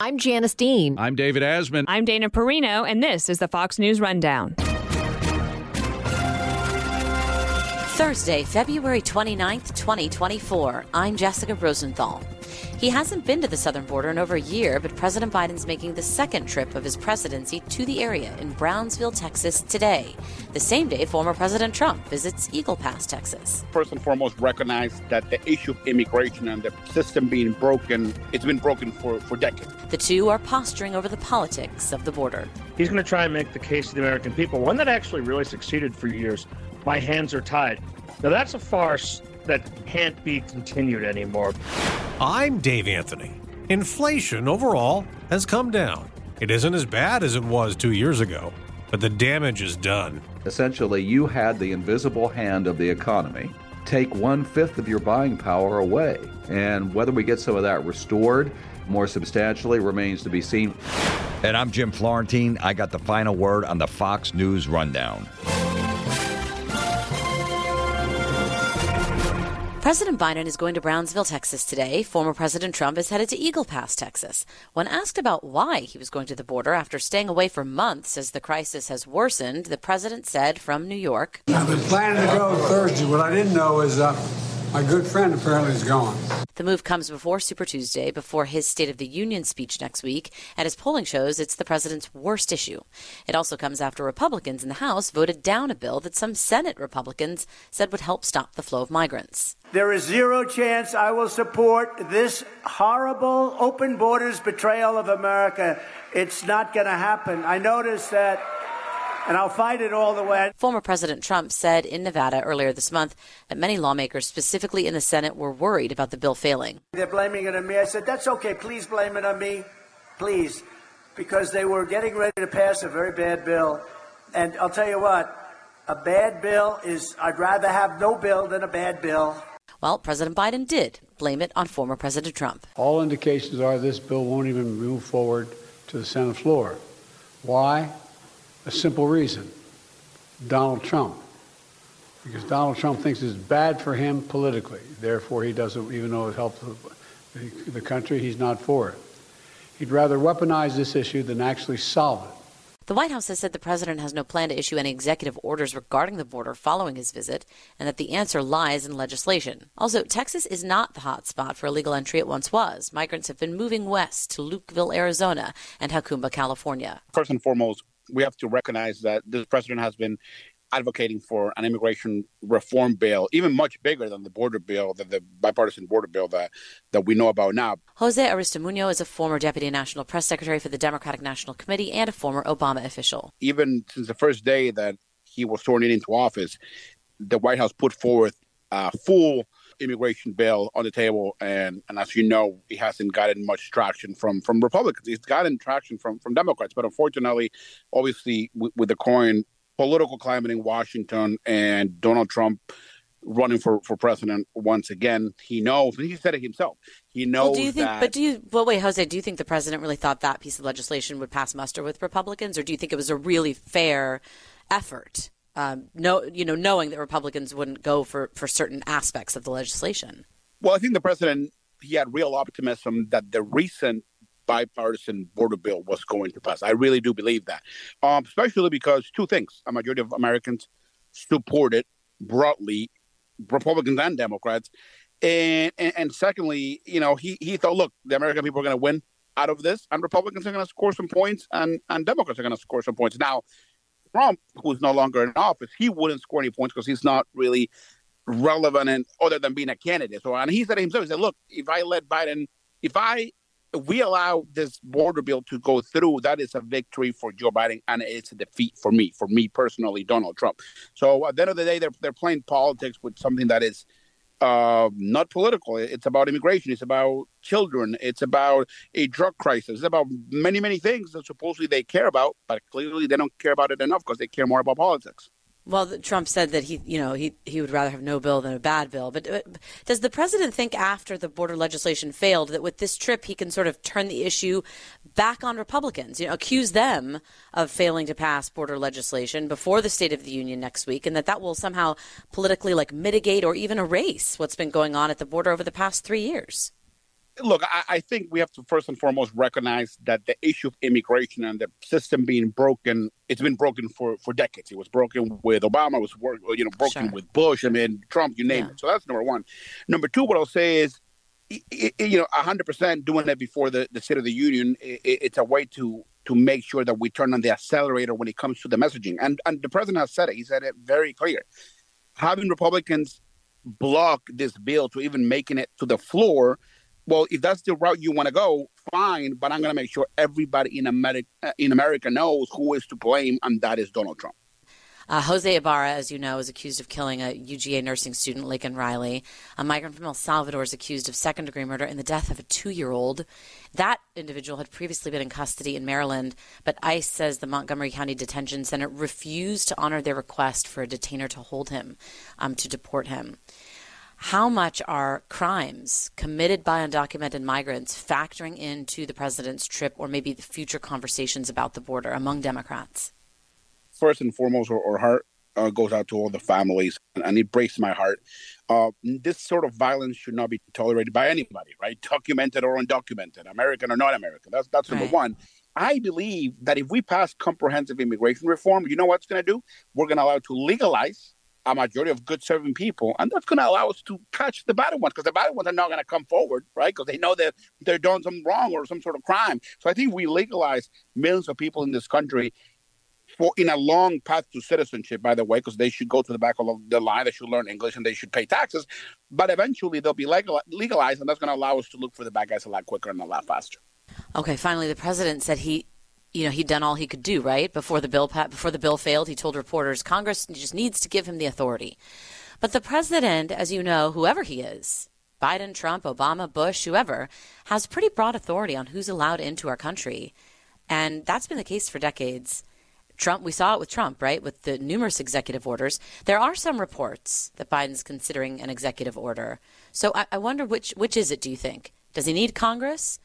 I'm Janice Dean. I'm David Asman. I'm Dana Perino, and this is the Fox News Rundown. Thursday, February 29th, 2024. I'm Jessica Rosenthal. He hasn't been to the southern border in over a year, but President Biden's making the second trip of his presidency to the area in Brownsville, Texas today. The same day, former President Trump visits Eagle Pass, Texas. First and foremost, recognize that the issue of immigration and the system being broken, it's been broken for, for decades. The two are posturing over the politics of the border. He's going to try and make the case to the American people, one that actually really succeeded for years. My hands are tied. Now, that's a farce that can't be continued anymore. I'm Dave Anthony. Inflation overall has come down. It isn't as bad as it was two years ago, but the damage is done. Essentially, you had the invisible hand of the economy take one fifth of your buying power away. And whether we get some of that restored more substantially remains to be seen. And I'm Jim Florentine. I got the final word on the Fox News Rundown. President Biden is going to Brownsville, Texas today. Former President Trump is headed to Eagle Pass, Texas. When asked about why he was going to the border after staying away for months as the crisis has worsened, the president said from New York I've been planning to go Thursday. What I didn't know is uh, my good friend apparently is gone. The move comes before Super Tuesday, before his State of the Union speech next week, and his polling shows it's the president's worst issue. It also comes after Republicans in the House voted down a bill that some Senate Republicans said would help stop the flow of migrants. There is zero chance I will support this horrible open borders betrayal of America. It's not going to happen. I noticed that and I'll fight it all the way. Former President Trump said in Nevada earlier this month that many lawmakers, specifically in the Senate, were worried about the bill failing. They're blaming it on me. I said, that's okay. Please blame it on me. Please. Because they were getting ready to pass a very bad bill. And I'll tell you what, a bad bill is, I'd rather have no bill than a bad bill. Well, President Biden did blame it on former President Trump. All indications are this bill won't even move forward to the Senate floor. Why? A simple reason Donald Trump. Because Donald Trump thinks it's bad for him politically. Therefore, he doesn't, even though it helps the, the country, he's not for it. He'd rather weaponize this issue than actually solve it. The White House has said the president has no plan to issue any executive orders regarding the border following his visit, and that the answer lies in legislation. Also, Texas is not the hot spot for illegal entry it once was. Migrants have been moving west to Lukeville, Arizona, and Jacumba, California. First and foremost, we have to recognize that this president has been advocating for an immigration reform bill, even much bigger than the border bill, the, the bipartisan border bill that, that we know about now. Jose Aristimuño is a former deputy national press secretary for the Democratic National Committee and a former Obama official. Even since the first day that he was sworn in into office, the White House put forth a full immigration bill on the table, and, and as you know, he hasn't gotten much traction from from Republicans. He's gotten traction from from Democrats, but unfortunately, obviously, with, with the current political climate in Washington and Donald Trump running for, for president once again, he knows, and he said it himself. He knows well, do you think, that. But do you? Well, wait, Jose. Do you think the president really thought that piece of legislation would pass muster with Republicans, or do you think it was a really fair effort? Um, no, you know, knowing that Republicans wouldn't go for, for certain aspects of the legislation. Well, I think the president he had real optimism that the recent bipartisan border bill was going to pass. I really do believe that, um, especially because two things: a majority of Americans support it broadly, Republicans and Democrats, and and, and secondly, you know, he he thought, look, the American people are going to win out of this, and Republicans are going to score some points, and and Democrats are going to score some points. Now, Trump, who's no longer in office, he wouldn't score any points because he's not really relevant and other than being a candidate. So, and he said himself, he said, look, if I let Biden, if I if we allow this border bill to go through, that is a victory for Joe Biden and it's a defeat for me, for me personally, Donald Trump. So at the end of the day, they're they're playing politics with something that is uh, not political. It's about immigration. It's about children. It's about a drug crisis. It's about many, many things that supposedly they care about, but clearly they don't care about it enough because they care more about politics. Well, Trump said that he, you know, he he would rather have no bill than a bad bill. But uh, does the president think after the border legislation failed that with this trip he can sort of turn the issue back on Republicans, you know, accuse them of failing to pass border legislation before the State of the Union next week, and that that will somehow politically like mitigate or even erase what's been going on at the border over the past three years? Look, I, I, think we have to first and foremost recognize that the issue of immigration and the system being broken, it's been broken for, for decades. It was broken with Obama, it was you know broken sure. with Bush, I mean Trump, you name yeah. it. So that's number one. Number two, what I'll say is, you know, hundred percent doing it before the, the State of the Union, it's a way to to make sure that we turn on the accelerator when it comes to the messaging. And and the president has said it. He said it very clear. Having Republicans block this bill to even making it to the floor well, if that's the route you want to go, fine. But I'm going to make sure everybody in America in America knows who is to blame, and that is Donald Trump. Uh, Jose Ibarra, as you know, is accused of killing a UGA nursing student, Laken Riley. A migrant from El Salvador is accused of second degree murder in the death of a two year old. That individual had previously been in custody in Maryland, but ICE says the Montgomery County Detention Center refused to honor their request for a detainer to hold him, um, to deport him how much are crimes committed by undocumented migrants factoring into the president's trip or maybe the future conversations about the border among Democrats? First and foremost, our, heart uh, goes out to all the families, and it breaks my heart. Uh, this sort of violence should not be tolerated by anybody, right? Documented or undocumented, American or not American. That's that's number right. one. I believe that if we pass comprehensive immigration reform, you know what's going to do? We're going to allow to legalize a majority of good serving people, and that's going to allow us to catch the bad ones because the bad ones are not going to come forward, right? Because they know that they're doing something wrong or some sort of crime. So I think we legalize millions of people in this country for in a long path to citizenship, by the way, because they should go to the back of the line, they should learn English, and they should pay taxes. But eventually, they'll be legal, legalized, and that's going to allow us to look for the bad guys a lot quicker and a lot faster. Okay, finally, the president said he you know he'd done all he could do right? Before the bill before the bill failed he told reporters congress just needs to give him the authority. But the president as you know whoever he is biden trump obama bush whoever has pretty broad authority on who's allowed into our country. And that's been the case for decades. Trump we saw it with trump right with the numerous executive orders. There are some reports that biden's considering an executive order. So i, I wonder which which is it do you think? Does he need congress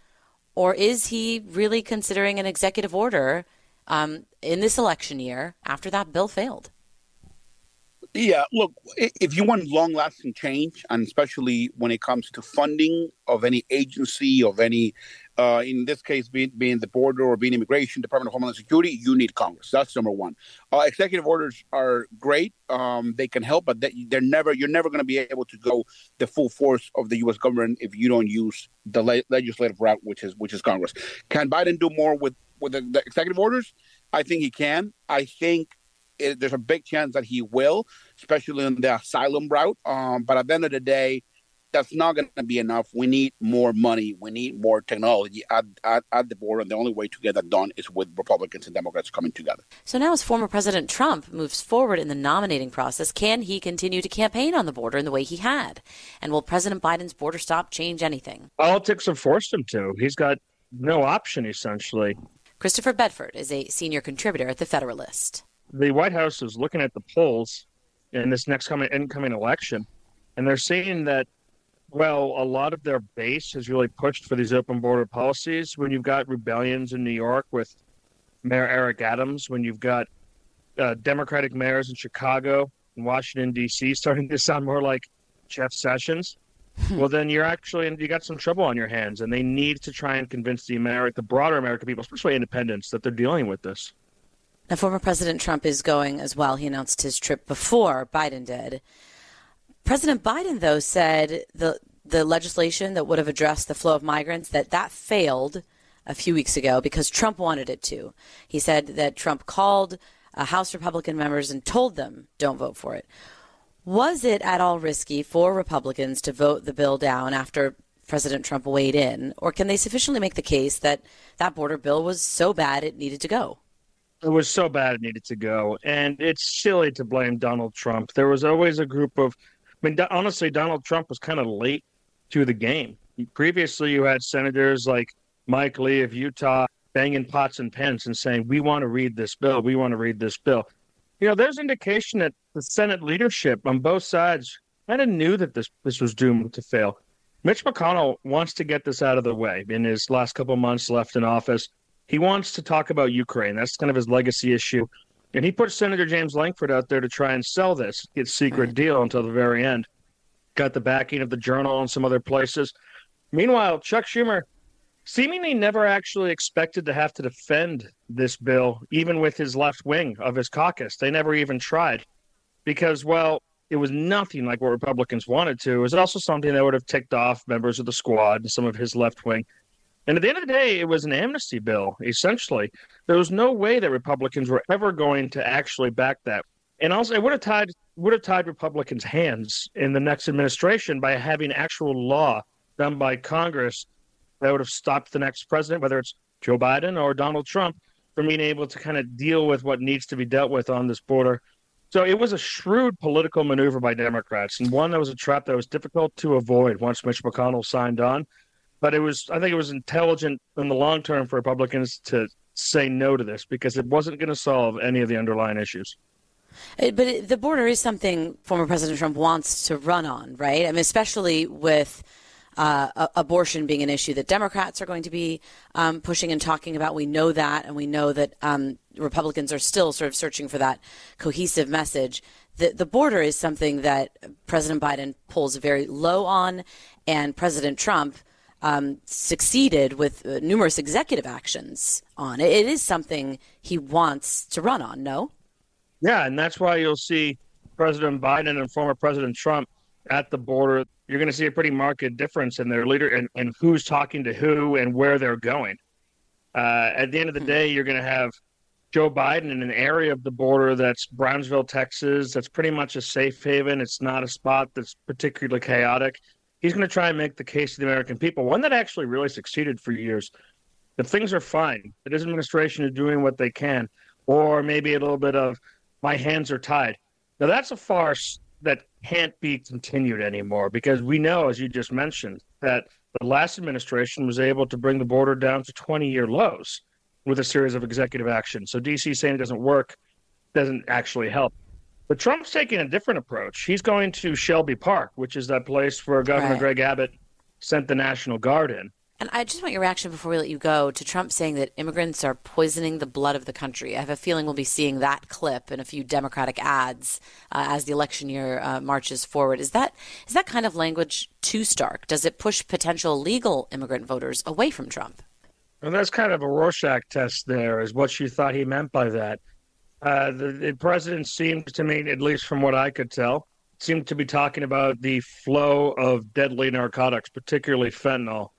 or is he really considering an executive order um, in this election year after that bill failed? Yeah, look, if you want long lasting change, and especially when it comes to funding of any agency, of any uh, in this case, being, being the border or being immigration, Department of Homeland Security, you need Congress. That's number one. Uh, executive orders are great; um, they can help, but they, are never. You're never going to be able to go the full force of the U.S. government if you don't use the le- legislative route, which is which is Congress. Can Biden do more with with the, the executive orders? I think he can. I think it, there's a big chance that he will, especially in the asylum route. Um, but at the end of the day, that's not going to be enough. We need more money. We need more technology at, at, at, the border. And the only way to get that done is with Republicans and Democrats coming together. So now, as former President Trump moves forward in the nominating process, can he continue to campaign on the border in the way he had? And will President Biden's border stop change anything? Politics have forced him to. He's got no option, essentially. Christopher Bedford is a senior contributor at The Federalist. The White House is looking at the polls in this next coming incoming election, and they're saying that well, a lot of their base has really pushed for these open border policies. When you've got rebellions in New York with Mayor Eric Adams, when you've got uh, Democratic mayors in Chicago and Washington D.C. starting to sound more like Jeff Sessions, well, then you're actually you got some trouble on your hands, and they need to try and convince the America, the broader American people, especially independents, that they're dealing with this. Now, former President Trump is going as well. He announced his trip before Biden did. President Biden, though, said the the legislation that would have addressed the flow of migrants that that failed a few weeks ago because Trump wanted it to. He said that Trump called uh, House Republican members and told them don't vote for it. Was it at all risky for Republicans to vote the bill down after President Trump weighed in, or can they sufficiently make the case that that border bill was so bad it needed to go? It was so bad it needed to go, and it's silly to blame Donald Trump. There was always a group of I mean, honestly, Donald Trump was kind of late to the game. Previously, you had senators like Mike Lee of Utah banging pots and pans and saying, "We want to read this bill. We want to read this bill." You know, there's indication that the Senate leadership on both sides kind of knew that this this was doomed to fail. Mitch McConnell wants to get this out of the way in his last couple months left in office. He wants to talk about Ukraine. That's kind of his legacy issue. And he put Senator James Lankford out there to try and sell this, get secret deal until the very end. Got the backing of the Journal and some other places. Meanwhile, Chuck Schumer seemingly never actually expected to have to defend this bill, even with his left wing of his caucus. They never even tried because, well, it was nothing like what Republicans wanted to. It was also something that would have ticked off members of the squad and some of his left wing. And at the end of the day, it was an amnesty bill, essentially. There was no way that Republicans were ever going to actually back that. And also, it would have tied would have tied Republicans' hands in the next administration by having actual law done by Congress that would have stopped the next president, whether it's Joe Biden or Donald Trump, from being able to kind of deal with what needs to be dealt with on this border. So it was a shrewd political maneuver by Democrats, and one that was a trap that was difficult to avoid once Mitch McConnell signed on. But it was, I think, it was intelligent in the long term for Republicans to say no to this because it wasn't going to solve any of the underlying issues. Uh, but the border is something former President Trump wants to run on, right? I mean, especially with uh, abortion being an issue that Democrats are going to be um, pushing and talking about. We know that, and we know that um, Republicans are still sort of searching for that cohesive message. The, the border is something that President Biden pulls very low on, and President Trump um, succeeded with uh, numerous executive actions on. It, it is something he wants to run on, no? Yeah, and that's why you'll see President Biden and former President Trump at the border. You're going to see a pretty marked difference in their leader and, and who's talking to who and where they're going. Uh, at the end of the hmm. day, you're going to have Joe Biden in an area of the border that's Brownsville, Texas, that's pretty much a safe haven. It's not a spot that's particularly chaotic. He's going to try and make the case to the American people, one that actually really succeeded for years. That things are fine, that his administration is doing what they can, or maybe a little bit of my hands are tied. Now, that's a farce that can't be continued anymore because we know, as you just mentioned, that the last administration was able to bring the border down to 20 year lows with a series of executive actions. So DC saying it doesn't work doesn't actually help. But Trump's taking a different approach. He's going to Shelby Park, which is that place where Governor right. Greg Abbott sent the National Guard in. And I just want your reaction before we let you go to Trump saying that immigrants are poisoning the blood of the country. I have a feeling we'll be seeing that clip in a few Democratic ads uh, as the election year uh, marches forward. Is that is that kind of language too stark? Does it push potential legal immigrant voters away from Trump? And that's kind of a Rorschach test. There is what you thought he meant by that. Uh, the, the president seemed to me, at least from what I could tell, seemed to be talking about the flow of deadly narcotics, particularly fentanyl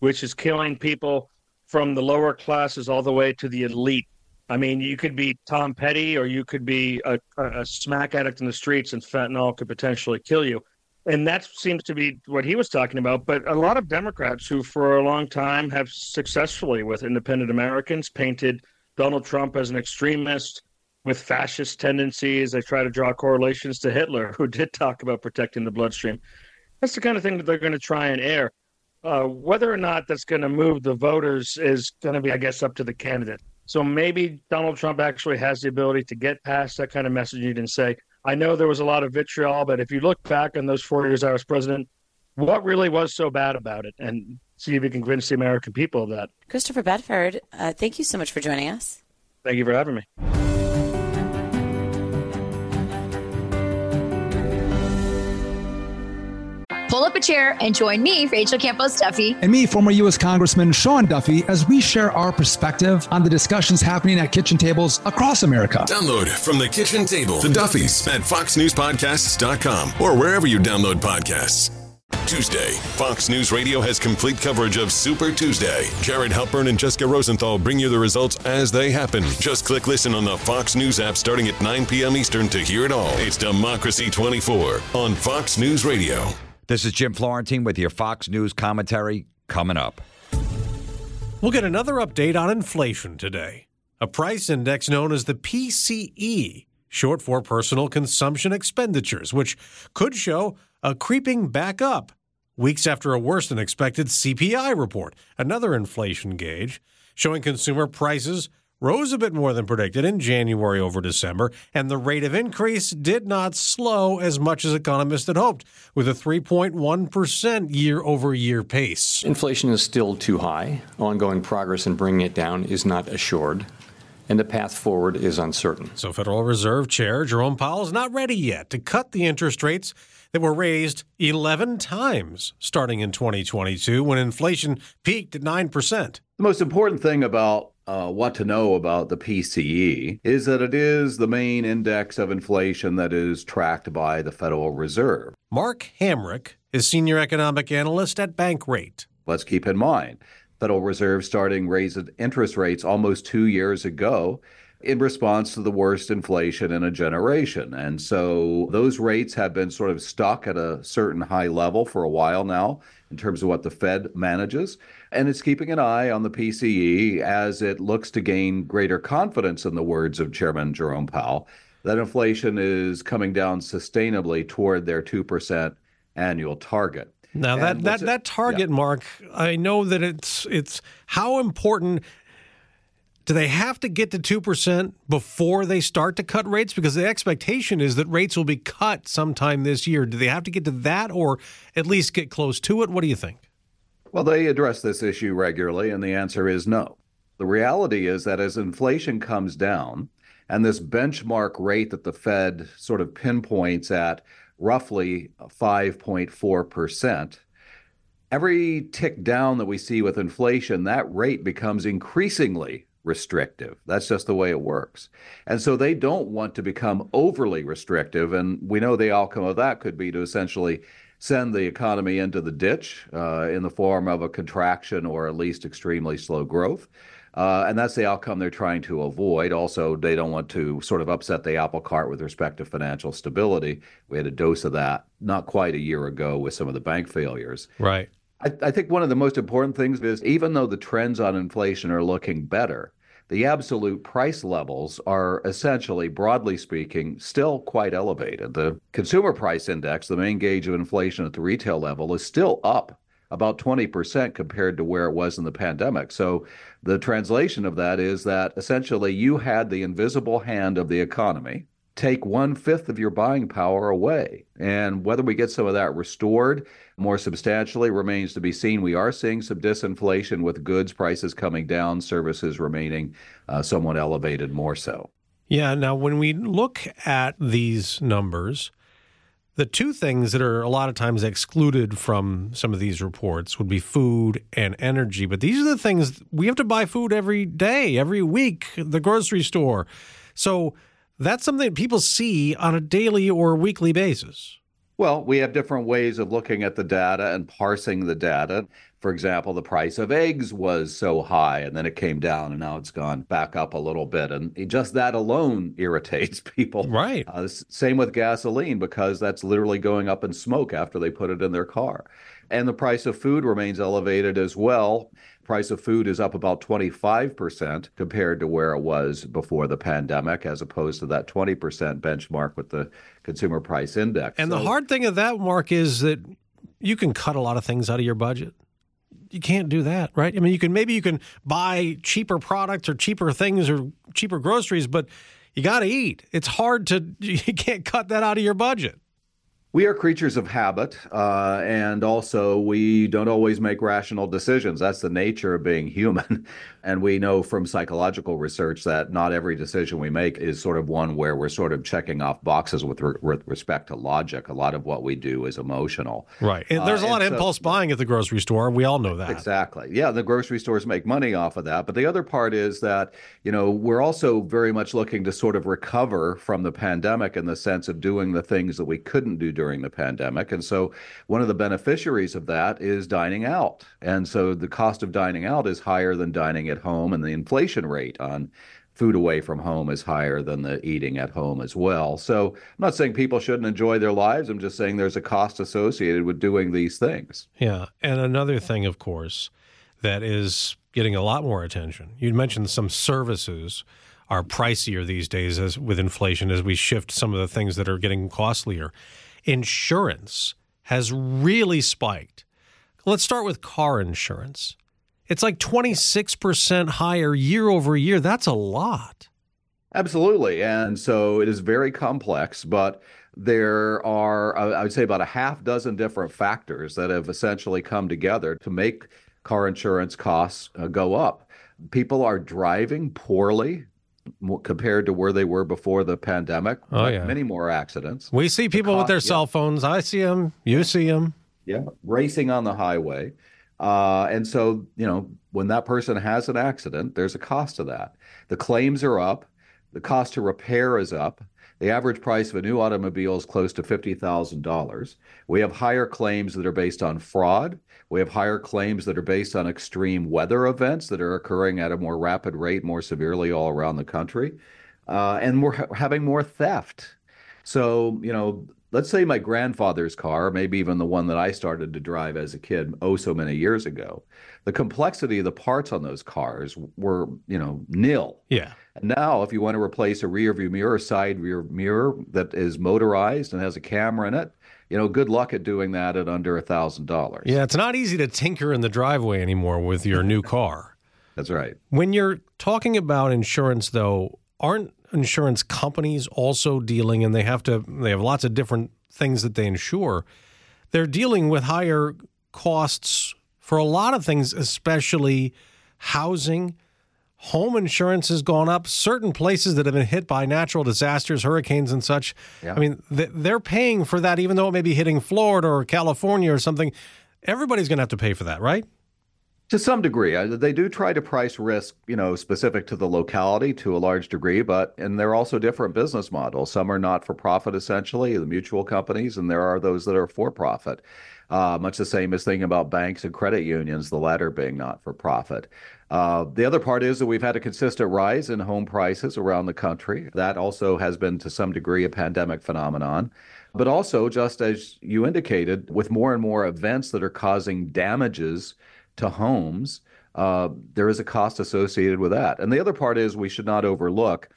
which is killing people from the lower classes all the way to the elite. I mean, you could be Tom Petty or you could be a, a smack addict in the streets, and fentanyl could potentially kill you. And that seems to be what he was talking about. But a lot of Democrats who, for a long time, have successfully, with independent Americans, painted Donald Trump as an extremist with fascist tendencies. They try to draw correlations to Hitler, who did talk about protecting the bloodstream. That's the kind of thing that they're going to try and air. Uh, whether or not that's going to move the voters is going to be, I guess, up to the candidate. So maybe Donald Trump actually has the ability to get past that kind of messaging and say, I know there was a lot of vitriol, but if you look back on those four years I was president, what really was so bad about it? And see if you can convince the American people of that. Christopher Bedford, uh, thank you so much for joining us. Thank you for having me. Pull up a chair and join me, Rachel Campos Duffy, and me, former U.S. Congressman Sean Duffy, as we share our perspective on the discussions happening at kitchen tables across America. Download from the kitchen table the Duffys at FoxNewsPodcasts.com or wherever you download podcasts. Tuesday, Fox News Radio has complete coverage of Super Tuesday. Jared Halpern and Jessica Rosenthal bring you the results as they happen. Just click listen on the Fox News app starting at 9 p.m. Eastern to hear it all. It's Democracy 24 on Fox News Radio. This is Jim Florentine with your Fox News commentary coming up. We'll get another update on inflation today. A price index known as the PCE short for personal consumption expenditures, which could show a creeping back up weeks after a worse than expected CPI report, another inflation gauge showing consumer prices rose a bit more than predicted in January over December, and the rate of increase did not slow as much as economists had hoped, with a 3.1% year over year pace. Inflation is still too high. Ongoing progress in bringing it down is not assured. And the path forward is uncertain. So, Federal Reserve Chair Jerome Powell is not ready yet to cut the interest rates that were raised 11 times starting in 2022 when inflation peaked at 9%. The most important thing about uh, what to know about the PCE is that it is the main index of inflation that is tracked by the Federal Reserve. Mark Hamrick is senior economic analyst at Bankrate. Let's keep in mind, Federal Reserve starting raising interest rates almost two years ago in response to the worst inflation in a generation. And so those rates have been sort of stuck at a certain high level for a while now in terms of what the Fed manages. And it's keeping an eye on the PCE as it looks to gain greater confidence, in the words of Chairman Jerome Powell, that inflation is coming down sustainably toward their 2% annual target. Now that that, that target, yeah. Mark, I know that it's it's how important do they have to get to 2% before they start to cut rates? Because the expectation is that rates will be cut sometime this year. Do they have to get to that or at least get close to it? What do you think? Well, they address this issue regularly, and the answer is no. The reality is that as inflation comes down, and this benchmark rate that the Fed sort of pinpoints at roughly 5.4%, every tick down that we see with inflation, that rate becomes increasingly restrictive. That's just the way it works. And so they don't want to become overly restrictive. And we know the outcome of that could be to essentially send the economy into the ditch uh, in the form of a contraction or at least extremely slow growth. Uh, and that's the outcome they're trying to avoid. Also, they don't want to sort of upset the apple cart with respect to financial stability. We had a dose of that not quite a year ago with some of the bank failures. Right. I, I think one of the most important things is even though the trends on inflation are looking better, the absolute price levels are essentially, broadly speaking, still quite elevated. The consumer price index, the main gauge of inflation at the retail level, is still up about 20% compared to where it was in the pandemic. So the translation of that is that essentially you had the invisible hand of the economy take one fifth of your buying power away. And whether we get some of that restored more substantially remains to be seen. We are seeing some disinflation with goods prices coming down, services remaining uh, somewhat elevated more so. Yeah. Now, when we look at these numbers, the two things that are a lot of times excluded from some of these reports would be food and energy. But these are the things we have to buy food every day, every week, the grocery store. So that's something people see on a daily or weekly basis. Well, we have different ways of looking at the data and parsing the data. For example, the price of eggs was so high and then it came down and now it's gone back up a little bit. And just that alone irritates people. Right. Uh, same with gasoline because that's literally going up in smoke after they put it in their car. And the price of food remains elevated as well price of food is up about 25% compared to where it was before the pandemic, as opposed to that 20% benchmark with the consumer price index. And so, the hard thing of that, Mark, is that you can cut a lot of things out of your budget. You can't do that, right? I mean, you can maybe you can buy cheaper products or cheaper things or cheaper groceries, but you got to eat. It's hard to, you can't cut that out of your budget we are creatures of habit, uh, and also we don't always make rational decisions. That's the nature of being human. and we know from psychological research that not every decision we make is sort of one where we're sort of checking off boxes with, re- with respect to logic. A lot of what we do is emotional. Right. And there's uh, a lot of so, impulse buying at the grocery store. We all know that. Exactly. Yeah, the grocery stores make money off of that. But the other part is that, you know, we're also very much looking to sort of recover from the pandemic in the sense of doing the things that we couldn't do during the pandemic. And so one of the beneficiaries of that is dining out. And so the cost of dining out is higher than dining at home, and the inflation rate on food away from home is higher than the eating at home as well. So I'm not saying people shouldn't enjoy their lives. I'm just saying there's a cost associated with doing these things. Yeah. And another thing, of course, that is getting a lot more attention. You mentioned some services are pricier these days as with inflation as we shift some of the things that are getting costlier. Insurance has really spiked. Let's start with car insurance. It's like 26% higher year over year. That's a lot. Absolutely. And so it is very complex, but there are, I would say, about a half dozen different factors that have essentially come together to make car insurance costs uh, go up. People are driving poorly compared to where they were before the pandemic. Oh, yeah. Many more accidents. We see people the with their yeah. cell phones. I see them. You see them. Yeah. Racing on the highway. Uh, and so, you know, when that person has an accident, there's a cost to that. The claims are up. The cost to repair is up. The average price of a new automobile is close to $50,000. We have higher claims that are based on fraud. We have higher claims that are based on extreme weather events that are occurring at a more rapid rate, more severely all around the country. Uh, and we're ha- having more theft. So, you know, let's say my grandfather's car, maybe even the one that I started to drive as a kid oh so many years ago, the complexity of the parts on those cars were, you know, nil. Yeah. Now, if you want to replace a rear view mirror, a side rear mirror that is motorized and has a camera in it, you know, good luck at doing that at under a thousand dollars. Yeah, it's not easy to tinker in the driveway anymore with your new car. That's right. When you're talking about insurance, though, aren't insurance companies also dealing, and they have to, they have lots of different things that they insure. They're dealing with higher costs for a lot of things, especially housing home insurance has gone up. Certain places that have been hit by natural disasters, hurricanes, and such. Yeah. I mean, they're paying for that, even though it may be hitting Florida or California or something. Everybody's going to have to pay for that, right? To some degree, they do try to price risk, you know, specific to the locality to a large degree, but and they're also different business models. Some are not for profit, essentially, the mutual companies, and there are those that are for profit. Uh, much the same as thinking about banks and credit unions, the latter being not for profit. Uh, the other part is that we've had a consistent rise in home prices around the country. That also has been to some degree a pandemic phenomenon. But also, just as you indicated, with more and more events that are causing damages to homes, uh, there is a cost associated with that. And the other part is we should not overlook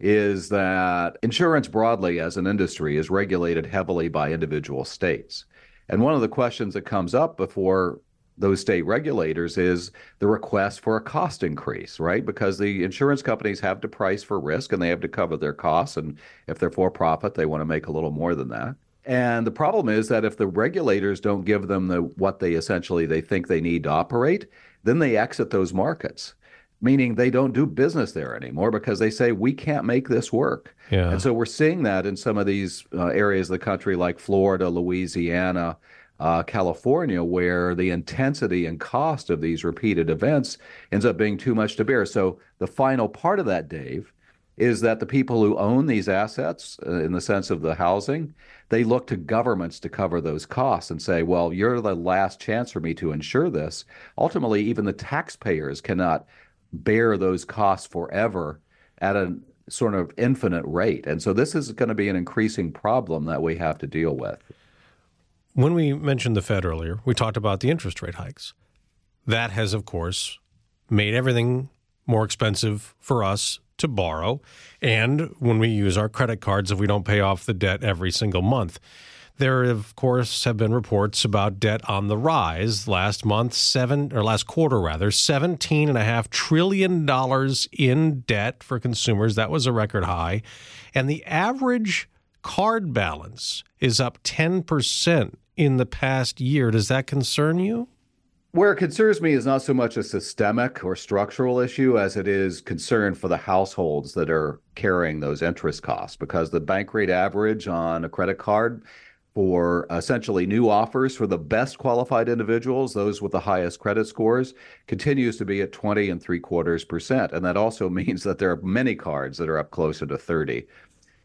is that insurance broadly as an industry is regulated heavily by individual states. And one of the questions that comes up before those state regulators is the request for a cost increase, right? Because the insurance companies have to price for risk and they have to cover their costs. And if they're for profit, they want to make a little more than that. And the problem is that if the regulators don't give them the what they essentially they think they need to operate, then they exit those markets meaning they don't do business there anymore because they say we can't make this work. Yeah. And so we're seeing that in some of these uh, areas of the country like Florida, Louisiana, uh, California, where the intensity and cost of these repeated events ends up being too much to bear. So the final part of that, Dave, is that the people who own these assets, uh, in the sense of the housing, they look to governments to cover those costs and say, well, you're the last chance for me to insure this. Ultimately, even the taxpayers cannot bear those costs forever at a sort of infinite rate. And so this is going to be an increasing problem that we have to deal with. When we mentioned the Fed earlier, we talked about the interest rate hikes. That has, of course, made everything more expensive for us to borrow. And when we use our credit cards, if we don't pay off the debt every single month. There, of course, have been reports about debt on the rise. Last month, seven or last quarter rather, seventeen and a half trillion dollars in debt for consumers. That was a record high, and the average card balance is up ten percent in the past year. Does that concern you? Where it concerns me is not so much a systemic or structural issue as it is concern for the households that are carrying those interest costs because the bank rate average on a credit card for essentially new offers for the best qualified individuals, those with the highest credit scores, continues to be at 20 and three quarters percent. And that also means that there are many cards that are up closer to 30.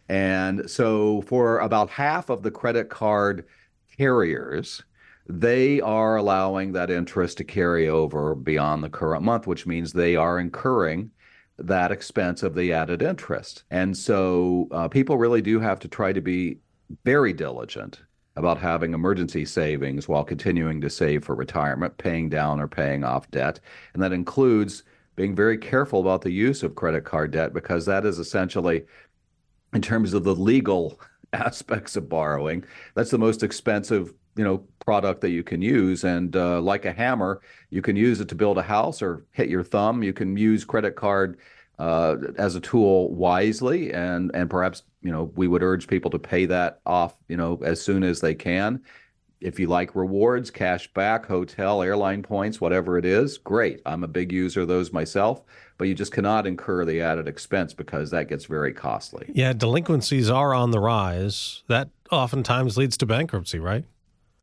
And so for about half of the credit card carriers, they are allowing that interest to carry over beyond the current month, which means they are incurring that expense of the added interest. And so uh, people really do have to try to be very diligent about having emergency savings while continuing to save for retirement, paying down or paying off debt. And that includes being very careful about the use of credit card debt because that is essentially, in terms of the legal aspects of borrowing, that's the most expensive you know product that you can use. And uh, like a hammer you can use it to build a house or hit your thumb. You can use credit card uh, as a tool wisely. And and perhaps you know we would urge people to pay that off you know as soon as they can. If you like rewards cash back hotel airline points whatever it is great. I'm a big user of those myself but you just cannot incur the added expense because that gets very costly. Yeah delinquencies are on the rise. That oftentimes leads to bankruptcy right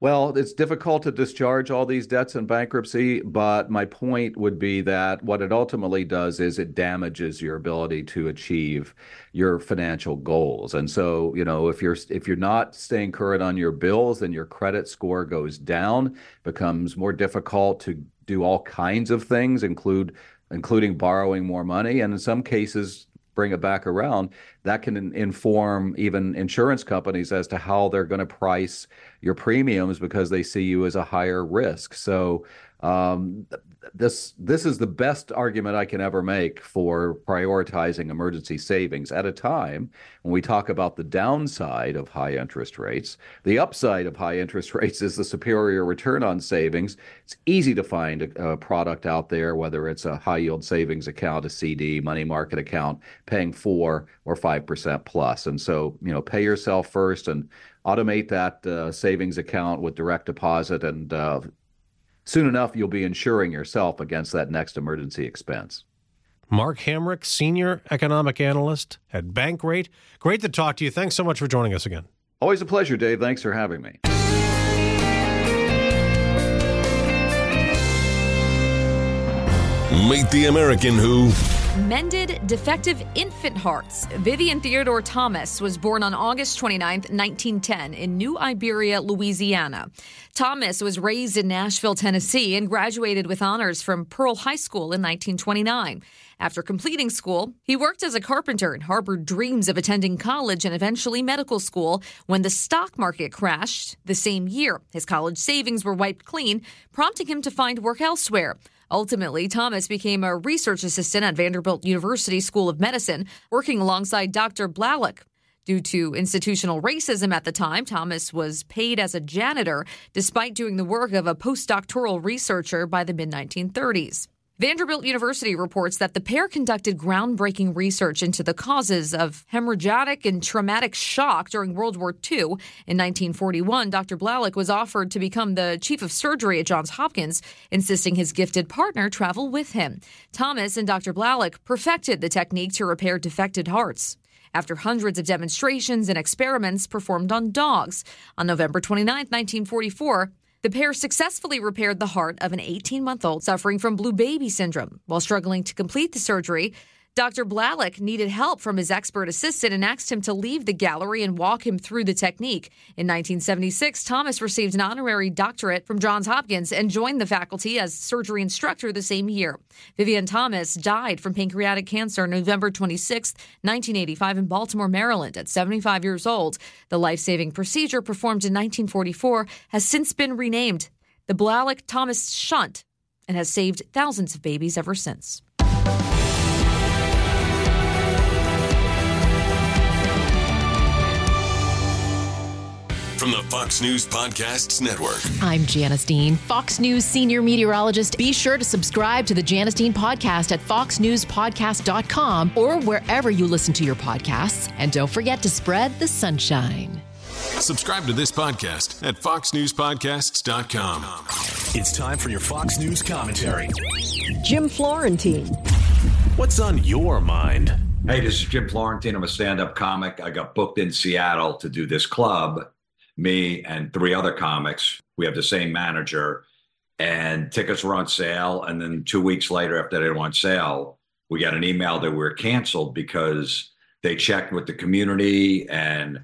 well, it's difficult to discharge all these debts in bankruptcy, but my point would be that what it ultimately does is it damages your ability to achieve your financial goals. And so, you know, if you're if you're not staying current on your bills, then your credit score goes down, becomes more difficult to do all kinds of things, include including borrowing more money, and in some cases bring it back around, that can inform even insurance companies as to how they're going to price your premiums because they see you as a higher risk. So um, this this is the best argument I can ever make for prioritizing emergency savings at a time when we talk about the downside of high interest rates. The upside of high interest rates is the superior return on savings. It's easy to find a, a product out there, whether it's a high yield savings account, a CD, money market account, paying four or five percent plus. And so, you know, pay yourself first and automate that uh, savings account with direct deposit and uh, soon enough you'll be insuring yourself against that next emergency expense. Mark Hamrick, Senior Economic Analyst at Bankrate. Great to talk to you. Thanks so much for joining us again. Always a pleasure, Dave. Thanks for having me. Meet the American who mended defective infant hearts. Vivian Theodore Thomas was born on August 29, 1910, in New Iberia, Louisiana. Thomas was raised in Nashville, Tennessee, and graduated with honors from Pearl High School in 1929. After completing school, he worked as a carpenter and harbored dreams of attending college and eventually medical school when the stock market crashed the same year. His college savings were wiped clean, prompting him to find work elsewhere. Ultimately, Thomas became a research assistant at Vanderbilt University School of Medicine, working alongside Dr. Blalock. Due to institutional racism at the time, Thomas was paid as a janitor despite doing the work of a postdoctoral researcher by the mid 1930s. Vanderbilt University reports that the pair conducted groundbreaking research into the causes of hemorrhagic and traumatic shock during World War II. In 1941, Dr. Blalock was offered to become the chief of surgery at Johns Hopkins, insisting his gifted partner travel with him. Thomas and Dr. Blalock perfected the technique to repair defected hearts after hundreds of demonstrations and experiments performed on dogs. On November 29, 1944, the pair successfully repaired the heart of an 18 month old suffering from blue baby syndrome. While struggling to complete the surgery, Dr. Blalock needed help from his expert assistant and asked him to leave the gallery and walk him through the technique. In 1976, Thomas received an honorary doctorate from Johns Hopkins and joined the faculty as surgery instructor the same year. Vivian Thomas died from pancreatic cancer November 26, 1985, in Baltimore, Maryland, at 75 years old. The life saving procedure performed in 1944 has since been renamed the Blalock Thomas Shunt and has saved thousands of babies ever since. From the Fox News Podcasts Network. I'm Janice Dean, Fox News senior meteorologist. Be sure to subscribe to the Janice Dean podcast at foxnewspodcast.com or wherever you listen to your podcasts. And don't forget to spread the sunshine. Subscribe to this podcast at foxnewspodcasts.com. It's time for your Fox News commentary. Jim Florentine. What's on your mind? Hey, this is Jim Florentine. I'm a stand up comic. I got booked in Seattle to do this club me and three other comics. We have the same manager, and tickets were on sale. And then two weeks later, after they were on sale, we got an email that we were canceled because they checked with the community and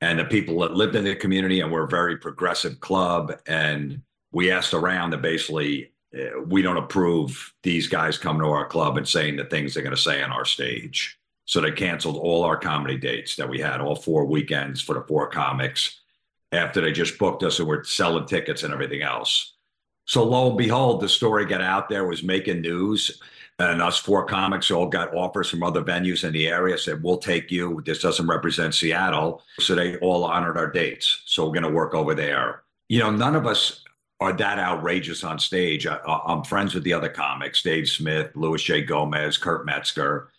and the people that lived in the community, and we're a very progressive club. And we asked around that basically uh, we don't approve these guys coming to our club and saying the things they're going to say on our stage. So they canceled all our comedy dates that we had, all four weekends for the four comics after they just booked us and we're selling tickets and everything else. So lo and behold, the story got out there, was making news. And us four comics all got offers from other venues in the area, said, We'll take you. This doesn't represent Seattle. So they all honored our dates. So we're going to work over there. You know, none of us are that outrageous on stage. I, am friends with the other comics Dave Smith, Louis J. Gomez, Kurt Metzger.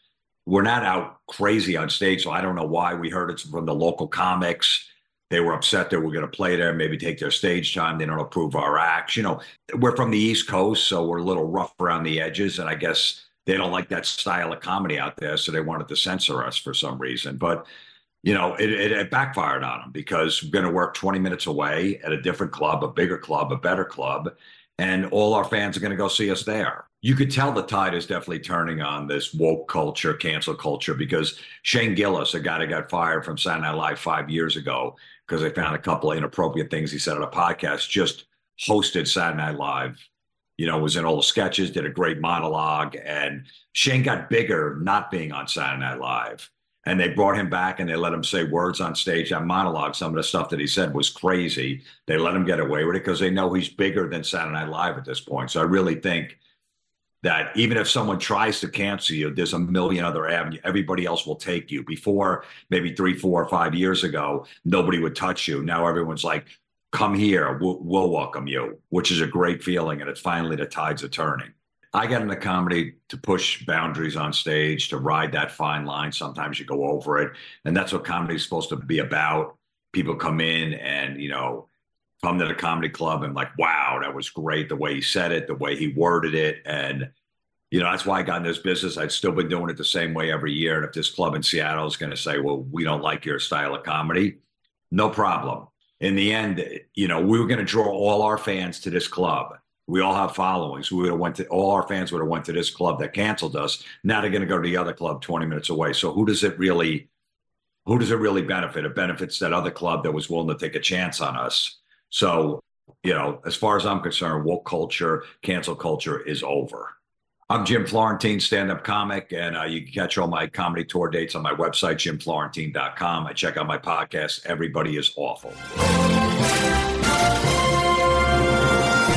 We're not out crazy on stage. So I don't know why. We heard it from the local comics they were upset that we're going to play there, maybe take their stage time. They don't approve our acts. You know, we're from the East Coast, so we're a little rough around the edges. And I guess they don't like that style of comedy out there. So they wanted to censor us for some reason. But, you know, it, it, it backfired on them because we're going to work 20 minutes away at a different club, a bigger club, a better club. And all our fans are going to go see us there you could tell the tide is definitely turning on this woke culture, cancel culture, because Shane Gillis, a guy that got fired from Saturday Night Live five years ago because they found a couple of inappropriate things he said on a podcast, just hosted Saturday Night Live. You know, was in all the sketches, did a great monologue, and Shane got bigger not being on Saturday Night Live. And they brought him back and they let him say words on stage on monologue. Some of the stuff that he said was crazy. They let him get away with it because they know he's bigger than Saturday Night Live at this point. So I really think that even if someone tries to cancel you, there's a million other avenues. Everybody else will take you. Before, maybe three, four, or five years ago, nobody would touch you. Now everyone's like, come here, we'll, we'll welcome you, which is a great feeling. And it's finally the tides are turning. I get into comedy to push boundaries on stage, to ride that fine line. Sometimes you go over it. And that's what comedy is supposed to be about. People come in and, you know, come to the comedy club and like, wow, that was great. The way he said it, the way he worded it. And, you know, that's why I got in this business. I'd still been doing it the same way every year. And if this club in Seattle is going to say, well, we don't like your style of comedy, no problem. In the end, you know, we were going to draw all our fans to this club. We all have followings. We would have went to all our fans would have went to this club that canceled us. Now they're going to go to the other club 20 minutes away. So who does it really who does it really benefit? It benefits that other club that was willing to take a chance on us so, you know, as far as I'm concerned, woke culture, cancel culture is over. I'm Jim Florentine, stand up comic, and uh, you can catch all my comedy tour dates on my website, jimflorentine.com. I check out my podcast, Everybody is Awful.